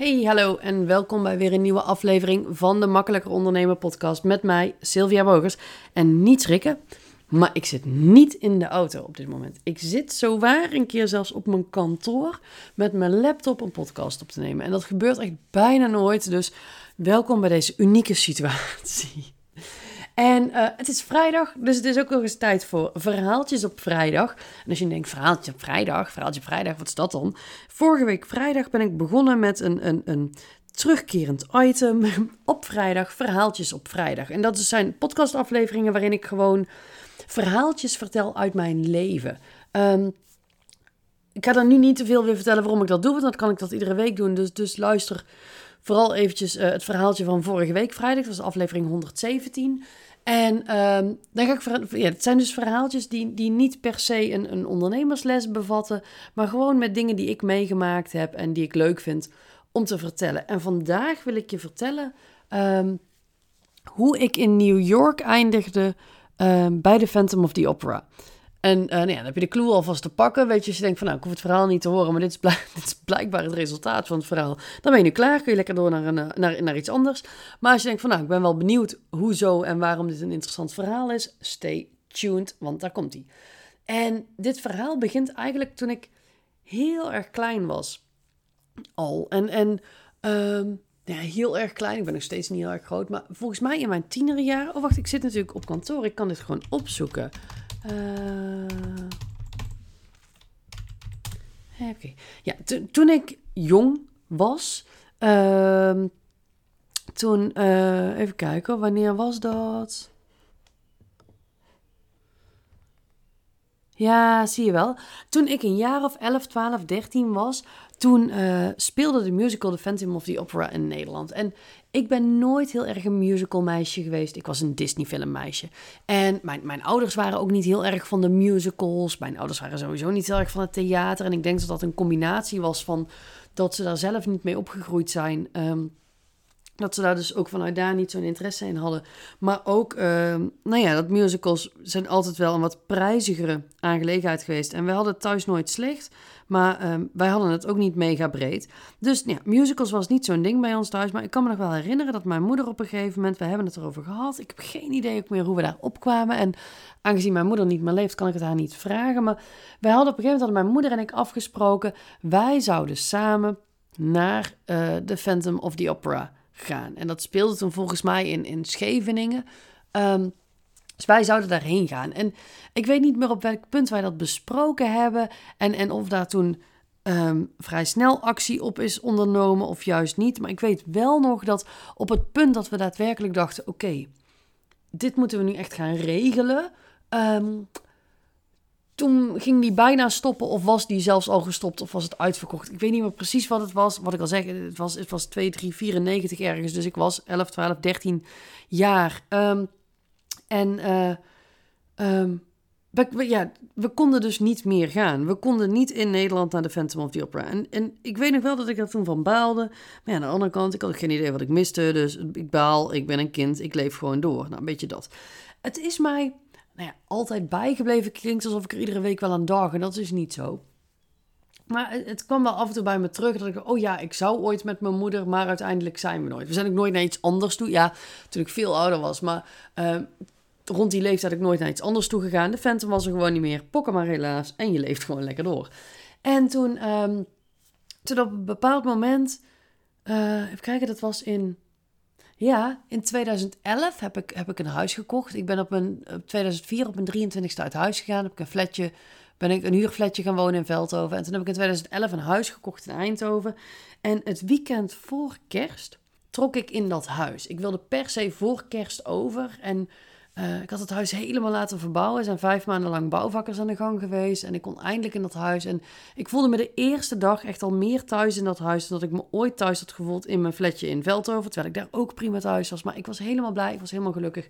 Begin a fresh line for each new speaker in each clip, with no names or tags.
Hey, hallo en welkom bij weer een nieuwe aflevering van de Makkelijker Ondernemen podcast met mij, Sylvia Bogers. En niet schrikken, maar ik zit niet in de auto op dit moment. Ik zit zo waar een keer zelfs op mijn kantoor met mijn laptop een podcast op te nemen. En dat gebeurt echt bijna nooit, dus welkom bij deze unieke situatie. En uh, het is vrijdag, dus het is ook nog eens tijd voor verhaaltjes op vrijdag. En als je denkt, verhaaltje op vrijdag, verhaaltje op vrijdag, wat is dat dan? Vorige week vrijdag ben ik begonnen met een, een, een terugkerend item op vrijdag, verhaaltjes op vrijdag. En dat zijn podcastafleveringen waarin ik gewoon verhaaltjes vertel uit mijn leven. Um, ik ga dan nu niet te veel weer vertellen waarom ik dat doe, want dan kan ik dat iedere week doen. Dus, dus luister vooral eventjes uh, het verhaaltje van vorige week vrijdag. Dat was aflevering 117. En um, dan ga ik ja, het zijn dus verhaaltjes die, die niet per se een, een ondernemersles bevatten, maar gewoon met dingen die ik meegemaakt heb en die ik leuk vind om te vertellen. En vandaag wil ik je vertellen um, hoe ik in New York eindigde um, bij de Phantom of the Opera. En uh, nou ja, dan heb je de clue alvast te pakken. Weet je, als je denkt van nou, ik hoef het verhaal niet te horen, maar dit is, blijkbaar het resultaat van het verhaal. Dan ben je nu klaar, kun je lekker door naar, een, eh, naar, naar iets anders. Maar als je denkt van nou, ik ben wel benieuwd hoezo en waarom dit een interessant verhaal is, stay tuned, want daar komt hij. En dit verhaal begint eigenlijk toen ik heel erg klein was. Al. En, en um, ja, heel erg klein. Ik ben nog steeds niet heel erg groot. Maar volgens mij in mijn tienerjaren... Oh, wacht, ik zit natuurlijk op kantoor. Ik kan dit gewoon opzoeken. Uh... Oké. Ja, toen ik jong was, uh, toen, uh, even kijken, wanneer was dat? Ja, zie je wel. Toen ik een jaar of 11, 12, 13 was, toen uh, speelde de musical The Phantom of the Opera in Nederland. En ik ben nooit heel erg een musical meisje geweest. Ik was een Disney film meisje. En mijn, mijn ouders waren ook niet heel erg van de musicals. Mijn ouders waren sowieso niet heel erg van het theater. En ik denk dat dat een combinatie was van dat ze daar zelf niet mee opgegroeid zijn. Um, dat ze daar dus ook vanuit daar niet zo'n interesse in hadden. Maar ook, uh, nou ja, dat musicals zijn altijd wel een wat prijzigere aangelegenheid geweest. En wij hadden het thuis nooit slecht, maar uh, wij hadden het ook niet mega breed. Dus ja, musicals was niet zo'n ding bij ons thuis. Maar ik kan me nog wel herinneren dat mijn moeder op een gegeven moment, we hebben het erover gehad. Ik heb geen idee ook meer hoe we daar opkwamen. En aangezien mijn moeder niet meer leeft, kan ik het haar niet vragen. Maar wij hadden op een gegeven moment, hadden mijn moeder en ik afgesproken, wij zouden samen naar uh, The Phantom of the Opera gaan. En dat speelde toen volgens mij in, in Scheveningen. Um, dus wij zouden daarheen gaan. En ik weet niet meer op welk punt wij dat besproken hebben. En, en of daar toen um, vrij snel actie op is ondernomen of juist niet. Maar ik weet wel nog dat op het punt dat we daadwerkelijk dachten: oké, dit moeten we nu echt gaan regelen. Um, toen ging die bijna stoppen of was die zelfs al gestopt of was het uitverkocht. Ik weet niet meer precies wat het was. Wat ik al zeg, het was, het was 2, 3, 94 ergens. Dus ik was 11, 12, 13 jaar. Um, en uh, um, we, ja, we konden dus niet meer gaan. We konden niet in Nederland naar de Phantom of the Opera. En, en ik weet nog wel dat ik daar toen van baalde. Maar aan de andere kant, ik had geen idee wat ik miste. Dus ik baal, ik ben een kind, ik leef gewoon door. Nou, een beetje dat. Het is mij nou ja, altijd bijgebleven. Klinkt alsof ik er iedere week wel aan dag. En dat is niet zo. Maar het, kwam wel af en toe bij me terug dat ik, oh ja, ik zou ooit met mijn moeder, maar uiteindelijk zijn we nooit. We zijn ook nooit naar iets anders toe. Ja, toen ik veel ouder was, maar uh, rond die leeftijd ik nooit naar iets anders toe gegaan. De Phantom was er gewoon niet meer. Pokken maar helaas. En je leeft gewoon lekker door. En toen, um, toen op een bepaald moment, uh, even kijken, dat was in ja, in 2011 heb ik, heb ik een huis gekocht. Ik ben op, een, op 2004 op mijn 23ste uit huis gegaan. Heb ik een flatje, ben ik een huurflatje gaan wonen in Veldhoven. En toen heb ik in 2011 een huis gekocht in Eindhoven. En het weekend voor kerst trok ik in dat huis. Ik wilde per se voor kerst over. En uh, ik had het huis helemaal laten verbouwen. Er zijn vijf maanden lang bouwvakkers aan de gang geweest. En ik kon eindelijk in dat huis. En ik voelde me de eerste dag echt al meer thuis in dat huis. dan dat ik me ooit thuis had gevoeld in mijn flatje in Veldhoven. Terwijl ik daar ook prima thuis was. Maar ik was helemaal blij. Ik was helemaal gelukkig.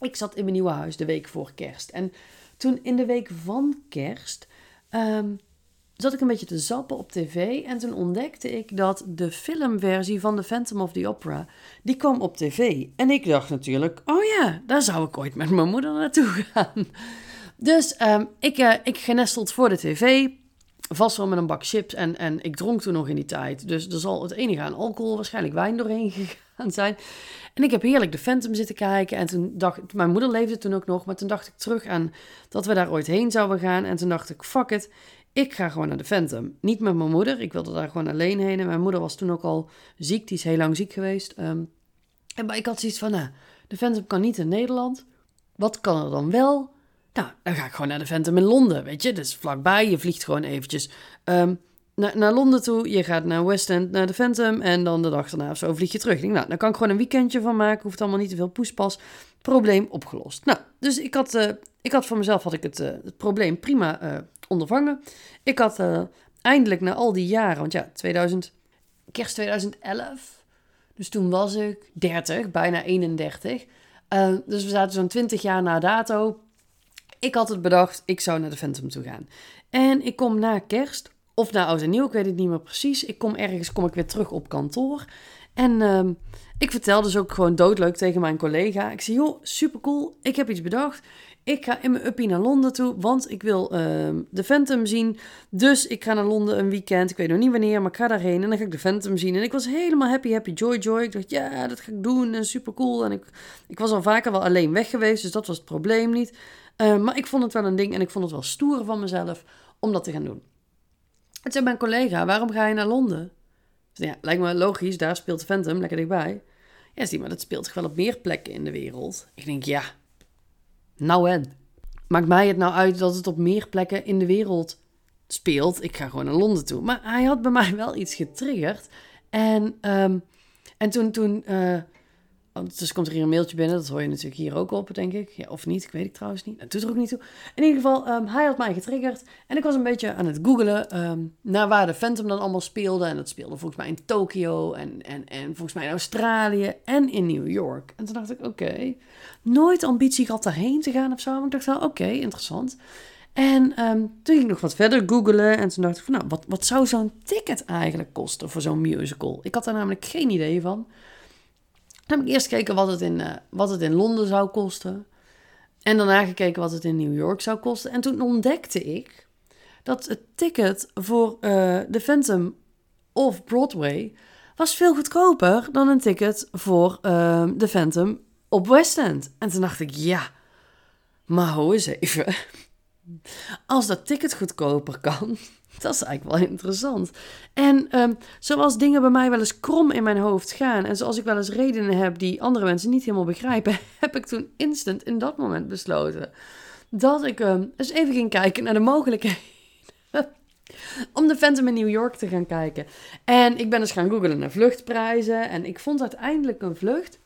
Ik zat in mijn nieuwe huis de week voor kerst. En toen in de week van kerst. Um, zat ik een beetje te zappen op tv en toen ontdekte ik dat de filmversie van The Phantom of the Opera, die kwam op tv. En ik dacht natuurlijk, oh ja, daar zou ik ooit met mijn moeder naartoe gaan. Dus um, ik, uh, ik genesteld voor de tv, vast wel met een bak chips. En, en ik dronk toen nog in die tijd. Dus er zal het enige aan alcohol waarschijnlijk wijn doorheen gegaan zijn. En ik heb heerlijk de Phantom zitten kijken. En toen dacht mijn moeder leefde toen ook nog. Maar toen dacht ik terug aan dat we daar ooit heen zouden gaan. En toen dacht ik, fuck it. Ik ga gewoon naar de Phantom. Niet met mijn moeder. Ik wilde daar gewoon alleen heen. En mijn moeder was toen ook al ziek. Die is heel lang ziek geweest. Um, en maar ik had zoiets van, nou, de Phantom kan niet in Nederland. Wat kan er dan wel? Nou, dan ga ik gewoon naar de Phantom in Londen, weet je. Dus vlakbij, je vliegt gewoon eventjes um, naar, naar Londen toe. Je gaat naar West End, naar de Phantom. En dan de dag daarna of zo vlieg je terug. Ik denk, nou, dan kan ik gewoon een weekendje van maken. Hoeft allemaal niet te veel poespas. Probleem opgelost. Nou, dus ik had, uh, ik had voor mezelf had ik het, uh, het probleem prima uh, ondervangen. Ik had eindelijk na al die jaren, want ja, 2000, kerst 2011. Dus toen was ik 30, bijna 31. dus we zaten zo'n 20 jaar na dato ik had het bedacht, ik zou naar de Phantom toe gaan. En ik kom na kerst, of na oud en nieuw, ik weet het niet meer precies. Ik kom ergens, kom ik weer terug op kantoor. En uh, ik vertelde dus ook gewoon doodleuk tegen mijn collega. Ik zei, joh, supercool, ik heb iets bedacht. Ik ga in mijn uppie naar Londen toe, want ik wil uh, de Phantom zien. Dus ik ga naar Londen een weekend. Ik weet nog niet wanneer, maar ik ga daarheen en dan ga ik de Phantom zien. En ik was helemaal happy, happy, joy, joy. Ik dacht, ja, dat ga ik doen en super cool. En ik, ik was al vaker wel alleen weg geweest, dus dat was het probleem niet. Uh, maar ik vond het wel een ding en ik vond het wel stoer van mezelf om dat te gaan doen. Het zei mijn collega, waarom ga je naar Londen? Ja, lijkt me logisch, daar speelt Phantom lekker dichtbij. Ja, zie maar, dat speelt zich wel op meer plekken in de wereld. Ik denk, ja, nou en? Maakt mij het nou uit dat het op meer plekken in de wereld speelt? Ik ga gewoon naar Londen toe. Maar hij had bij mij wel iets getriggerd. En, um, en toen, toen uh, dus komt er hier een mailtje binnen, dat hoor je natuurlijk hier ook op, denk ik. Ja, of niet, ik weet ik trouwens niet. Dat doet er ook niet toe. In ieder geval, um, hij had mij getriggerd. En ik was een beetje aan het googelen um, naar waar de Phantom dan allemaal speelde. En dat speelde volgens mij in Tokio en, en, en volgens mij in Australië en in New York. En toen dacht ik, oké, nooit ambitie gehad daarheen te gaan of zo. Maar ik dacht wel, oké, interessant. En um, toen ging ik nog wat verder googelen. En toen dacht ik van, nou, wat, wat zou zo'n ticket eigenlijk kosten voor zo'n musical? Ik had daar namelijk geen idee van. Dan heb ik eerst gekeken wat het, in, uh, wat het in Londen zou kosten. En daarna gekeken wat het in New York zou kosten. En toen ontdekte ik dat het ticket voor uh, The Phantom of Broadway was veel goedkoper dan een ticket voor uh, The Phantom op West End. En toen dacht ik, ja, maar hoe eens even. Als dat ticket goedkoper kan, dat is eigenlijk wel interessant. En um, zoals dingen bij mij wel eens krom in mijn hoofd gaan en zoals ik wel eens redenen heb die andere mensen niet helemaal begrijpen, heb ik toen instant in dat moment besloten dat ik um, eens even ging kijken naar de mogelijkheden om de Phantom in New York te gaan kijken. En ik ben eens gaan googlen naar vluchtprijzen en ik vond uiteindelijk een vlucht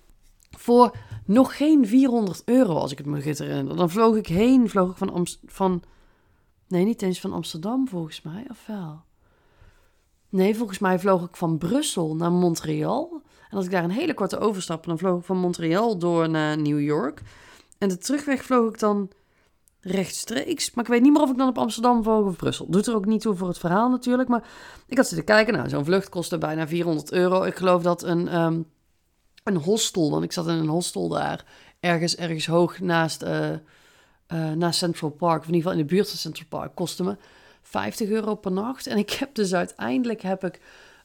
voor nog geen 400 euro, als ik het me goed herinner. Dan vloog ik heen, vloog ik van, Amst van Nee, niet eens van Amsterdam volgens mij, of wel? Nee, volgens mij vloog ik van Brussel naar Montreal. En als ik daar een hele korte overstap, dan vloog ik van Montreal door naar New York. En de terugweg vloog ik dan rechtstreeks. Maar ik weet niet meer of ik dan op Amsterdam vloog of Brussel. Doet er ook niet toe voor het verhaal natuurlijk. Maar ik had zitten kijken. Nou, zo'n vlucht kostte bijna 400 euro. Ik geloof dat een, um, een hostel, want ik zat in een hostel daar. Ergens, ergens hoog naast... Uh, uh, naar Central Park, of in ieder geval in de buurt van Central Park, kostte me 50 euro per nacht. En ik heb dus uiteindelijk heb ik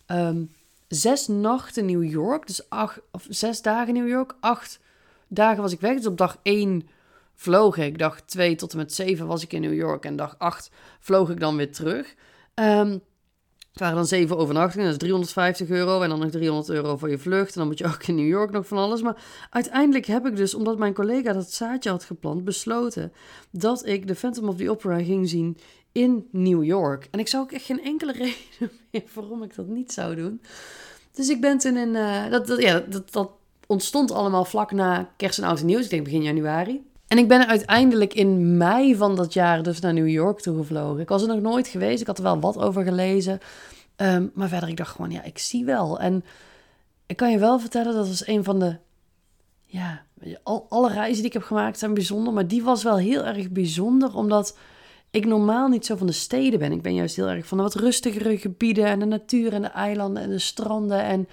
um, zes nachten New York, dus acht, of zes dagen New York, acht dagen was ik weg. Dus op dag één vloog ik, dag twee tot en met zeven was ik in New York en dag acht vloog ik dan weer terug. Um, het waren dan zeven overnachtingen, dat is 350 euro. En dan nog 300 euro voor je vlucht. En dan moet je ook in New York nog van alles. Maar uiteindelijk heb ik dus, omdat mijn collega dat zaadje had geplant, besloten dat ik de Phantom of the Opera ging zien in New York. En ik zou ook echt geen enkele reden meer waarom ik dat niet zou doen. Dus ik ben in. Uh, dat, dat, ja, dat, dat ontstond allemaal vlak na kerst en oud en nieuws. Ik denk begin januari. En ik ben uiteindelijk in mei van dat jaar dus naar New York toe gevlogen. Ik was er nog nooit geweest. Ik had er wel wat over gelezen. Um, maar verder, ik dacht gewoon, ja, ik zie wel. En ik kan je wel vertellen, dat was een van de... Ja, al, alle reizen die ik heb gemaakt zijn bijzonder. Maar die was wel heel erg bijzonder, omdat ik normaal niet zo van de steden ben. Ik ben juist heel erg van de wat rustigere gebieden en de natuur en de eilanden en de stranden. En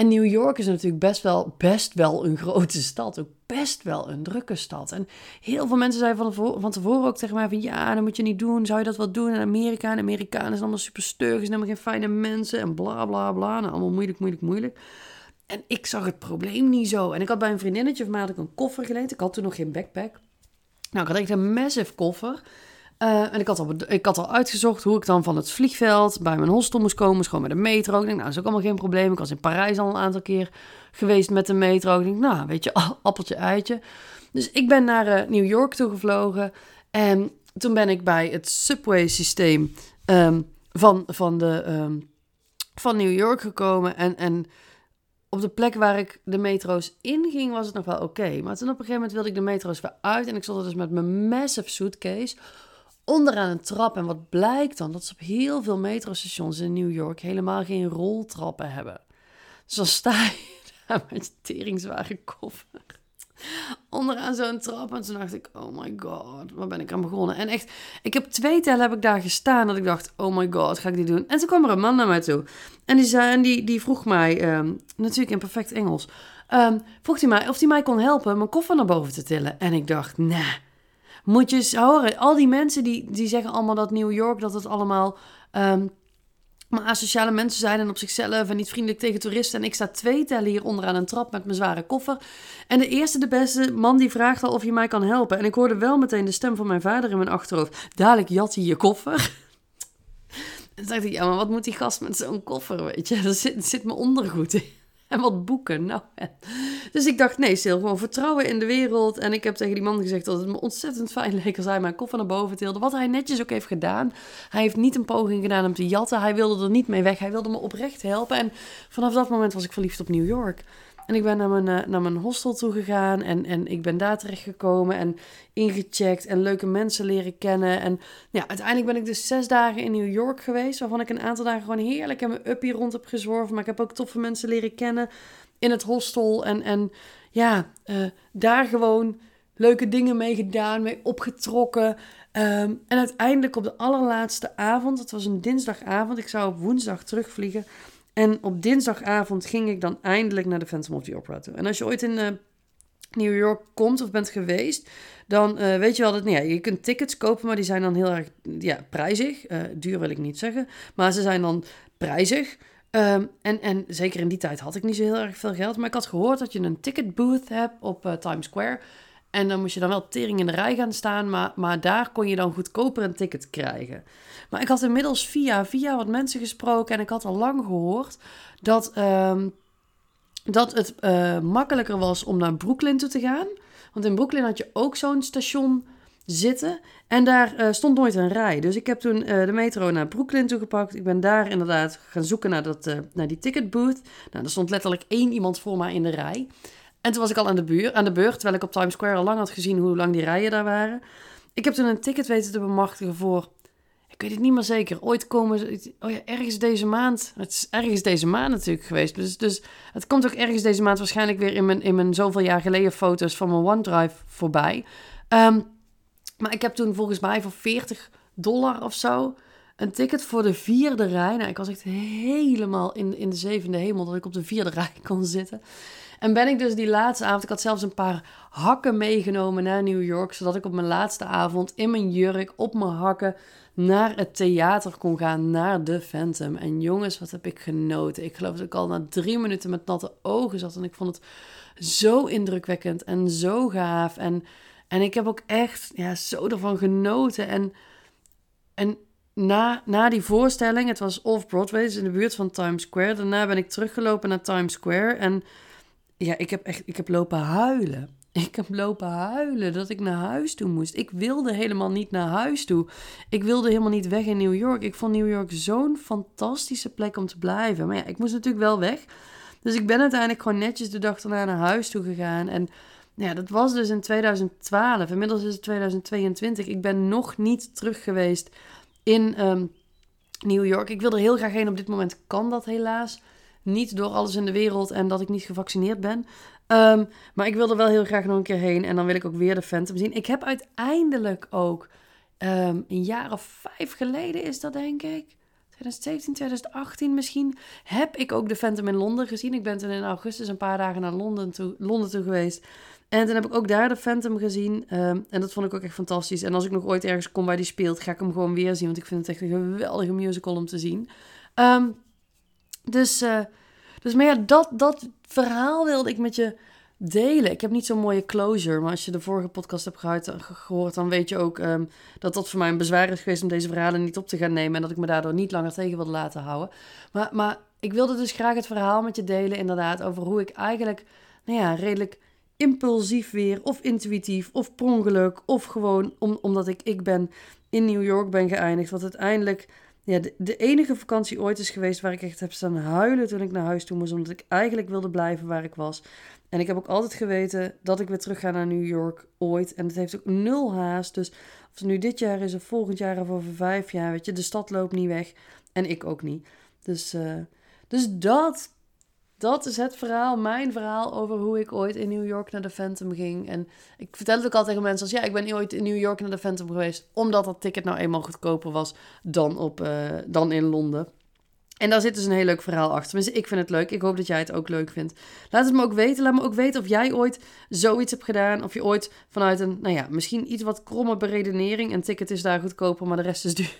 En New York is natuurlijk best wel, best wel een grote stad. Ook best wel een drukke stad. En heel veel mensen zeiden van, van tevoren ook tegen mij van... ja, dat moet je niet doen. Zou je dat wel doen in Amerika? En Amerikanen zijn allemaal super stug. zijn helemaal geen fijne mensen. En bla, bla, bla. Nou, allemaal moeilijk, moeilijk, moeilijk. En ik zag het probleem niet zo. En ik had bij een vriendinnetje van mij ik een koffer geleend. Ik had toen nog geen backpack. Nou, ik had echt een massive koffer... Uh, en ik had, al, ik had al uitgezocht hoe ik dan van het vliegveld bij mijn hostel moest komen. gewoon met de metro. Ik denk, nou, dat is ook allemaal geen probleem. Ik was in Parijs al een aantal keer geweest met de metro. Ik denk, nou, weet je, appeltje, eitje. Dus ik ben naar uh, New York toe gevlogen. En toen ben ik bij het subway systeem um, van, van, de, um, van New York gekomen. En, en op de plek waar ik de metro's inging, was het nog wel oké. Maar toen op een gegeven moment wilde ik de metro's weer uit. En ik er dus met mijn massive suitcase onderaan een trap. En wat blijkt dan? Dat ze op heel veel metrostations in New York helemaal geen roltrappen hebben. Dus dan sta je daar met je teringzware koffer onderaan zo'n trap. En toen dacht ik, oh my god, waar ben ik aan begonnen? En echt, ik heb twee tellen heb ik daar gestaan dat ik dacht, oh my god, ga ik die doen? En toen kwam er een man naar mij toe. En die, zei, die, die vroeg mij, um, natuurlijk in perfect Engels, um, vroeg hij mij of hij mij kon helpen mijn koffer naar boven te tillen. En ik dacht, nee, moet je eens horen. Al die mensen die, die zeggen allemaal dat New York, dat het allemaal... Um, maar asociale mensen zijn en op zichzelf en niet vriendelijk tegen toeristen. En ik sta twee tellen hier onderaan een trap met mijn zware koffer. En de eerste, de beste man die vraagt al of je mij kan helpen. En ik hoorde wel meteen de stem van mijn vader in mijn achterhoofd. Dadelijk jat hij je koffer. En toen dacht ik, ja, maar wat moet die gast met zo'n koffer, weet je? Er zit, zit mijn ondergoed in. En wat boeken. Nou, dus ik dacht, nee, Sil, gewoon vertrouwen in de wereld. En ik heb tegen die man gezegd dat het me ontzettend fijn leek als hij mijn koffer naar boven tilde. Wat hij netjes ook heeft gedaan. Hij heeft niet een poging gedaan om te jatten. Hij wilde er niet mee weg. Hij wilde me oprecht helpen. En vanaf dat moment was ik verliefd op New York. En ik ben naar mijn, uh, naar mijn hostel toe gegaan en, en ik ben daar terechtgekomen en ingecheckt en leuke mensen leren kennen. En ja, uiteindelijk ben ik dus zes dagen in New York geweest, waarvan ik een aantal dagen gewoon heerlijk in mijn uppie rond heb gezworven. Maar ik heb ook toffe mensen leren kennen in het hostel en, en ja, uh, daar gewoon leuke dingen mee gedaan, mee opgetrokken. Um, en uiteindelijk op de allerlaatste avond, het was een dinsdagavond, ik zou op woensdag terugvliegen. En op dinsdagavond ging ik dan eindelijk naar de Phantom of the Opera toe. En als je ooit in uh, New York komt of bent geweest, dan uh, weet je wel dat nou je kunt tickets kopen, maar die zijn dan heel erg ja, prijzig. Uh, duur wil ik niet zeggen, maar ze zijn dan prijzig. Um, en, en zeker in die tijd had ik niet zo heel erg veel geld. Maar ik had gehoord dat je een ticket booth hebt op Times Square. En dan moest je dan wel tering in de rij gaan staan, maar, maar daar kon je dan goedkoper een ticket krijgen. Maar ik had inmiddels via via wat mensen gesproken en ik had al lang gehoord dat, uh, dat het uh, makkelijker was om naar Brooklyn toe te gaan. Want in Brooklyn had je ook zo'n station zitten en daar uh, stond nooit een rij. Dus ik heb toen uh, de metro naar Brooklyn toe gepakt. Ik ben daar inderdaad gaan zoeken naar, dat, naar die ticketbooth. Nou, er stond letterlijk één iemand voor mij in de rij. En toen was ik al aan de, buur, aan de beurt, terwijl ik op Times Square al lang had gezien hoe lang die rijen daar waren. Ik heb toen een ticket weten te bemachtigen voor, ik weet het niet meer zeker, ooit komen oh ja, ergens deze maand. Het is ergens deze maand natuurlijk geweest. Dus, dus het komt ook ergens deze maand waarschijnlijk weer in mijn, in mijn zoveel jaar geleden foto's van mijn OneDrive voorbij. Um, maar ik heb toen volgens mij voor 40 dollar of zo een ticket voor de vierde rij. Nou, ik was echt helemaal in, in de zevende hemel dat ik op de vierde rij kon zitten. En ben ik dus die laatste avond, ik had zelfs een paar hakken meegenomen naar New York, zodat ik op mijn laatste avond in mijn jurk, op mijn hakken, naar het theater kon gaan, naar de Phantom. En jongens, wat heb ik genoten. Ik geloof dat ik al na drie minuten met natte ogen zat en ik vond het zo indrukwekkend en zo gaaf. En, en ik heb ook echt ja, zo ervan genoten. En, en na, na die voorstelling, het was off-Broadway, dus in de buurt van Times Square. Daarna ben ik teruggelopen naar Times Square en ja, ik heb echt, ik heb lopen huilen. Ik heb lopen huilen dat ik naar huis toe moest. Ik wilde helemaal niet naar huis toe. Ik wilde helemaal niet weg in New York. Ik vond New York zo'n fantastische plek om te blijven. Maar ja, ik moest natuurlijk wel weg. Dus ik ben uiteindelijk gewoon netjes de dag daarna naar huis toe gegaan. En ja, dat was dus in 2012. Inmiddels is het 2022. Ik ben nog niet terug geweest in um, New York. Ik wil er heel graag heen. Op dit moment kan dat helaas niet door alles in de wereld en dat ik niet gevaccineerd ben. Um, maar ik wil er wel heel graag nog een keer heen. En dan wil ik ook weer de Phantom zien. Ik heb uiteindelijk ook um, een jaar of vijf geleden is dat, denk ik. 2017, 2018 misschien, heb ik ook de Phantom in Londen gezien. Ik ben toen in augustus een paar dagen naar Londen toe, Londen toe geweest. En toen heb ik ook daar de Phantom gezien. Ehm, en dat vond ik ook echt fantastisch. En als ik nog ooit ergens kom waar die speelt, ga ik hem gewoon weer zien. Want ik vind het echt een geweldige musical om te zien. Ehm, dus, uh, dus, maar ja, dat, dat verhaal wilde ik met je delen. Ik heb niet zo'n mooie closure, maar als je de vorige podcast hebt gehoord, dan weet je ook um, dat dat voor mij een bezwaar is geweest om deze verhalen niet op te gaan nemen en dat ik me daardoor niet langer tegen wilde laten houden. Maar, maar ik wilde dus graag het verhaal met je delen, inderdaad, over hoe ik eigenlijk, nou ja, redelijk impulsief weer, of intuïtief, of per of gewoon om, omdat ik ik ben in New York ben geëindigd, wat uiteindelijk ja, de, enige vakantie ooit is geweest waar ik echt heb staan huilen toen ik naar huis toe moest, omdat ik eigenlijk wilde blijven waar ik was. En ik heb ook altijd geweten dat ik weer terug ga naar New York ooit. En het heeft ook nul haast. Dus of het nu dit jaar is of volgend jaar of over vijf jaar, weet je, de stad loopt niet weg. En ik ook niet. Dus, uh, dus dat, dat is het verhaal, mijn verhaal over hoe ik ooit in New York naar de Phantom ging. En ik vertel het ook altijd tegen mensen als, ja, ik ben ooit in New York naar de Phantom geweest, omdat dat ticket nou eenmaal goedkoper was dan, op, uh, dan in Londen. En daar zit dus een heel leuk verhaal achter. Tenminste, ik vind het leuk. Ik hoop dat jij het ook leuk vindt. Laat het me ook weten. Laat me ook weten of jij ooit zoiets hebt gedaan. Of je ooit vanuit een, nou ja, misschien iets wat kromme beredenering. Een ticket is daar goedkoper, maar de rest is duur.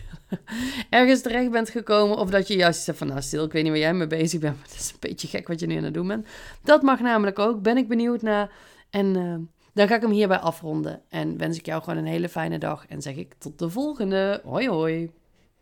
Ergens terecht bent gekomen. Of dat je juist zegt van, nou stil, ik weet niet waar jij mee bezig bent. Maar het is een beetje gek wat je nu aan het doen bent. Dat mag namelijk ook. Ben ik benieuwd naar. En uh, dan ga ik hem hierbij afronden. En wens ik jou gewoon een hele fijne dag. En zeg ik tot de volgende. Hoi hoi.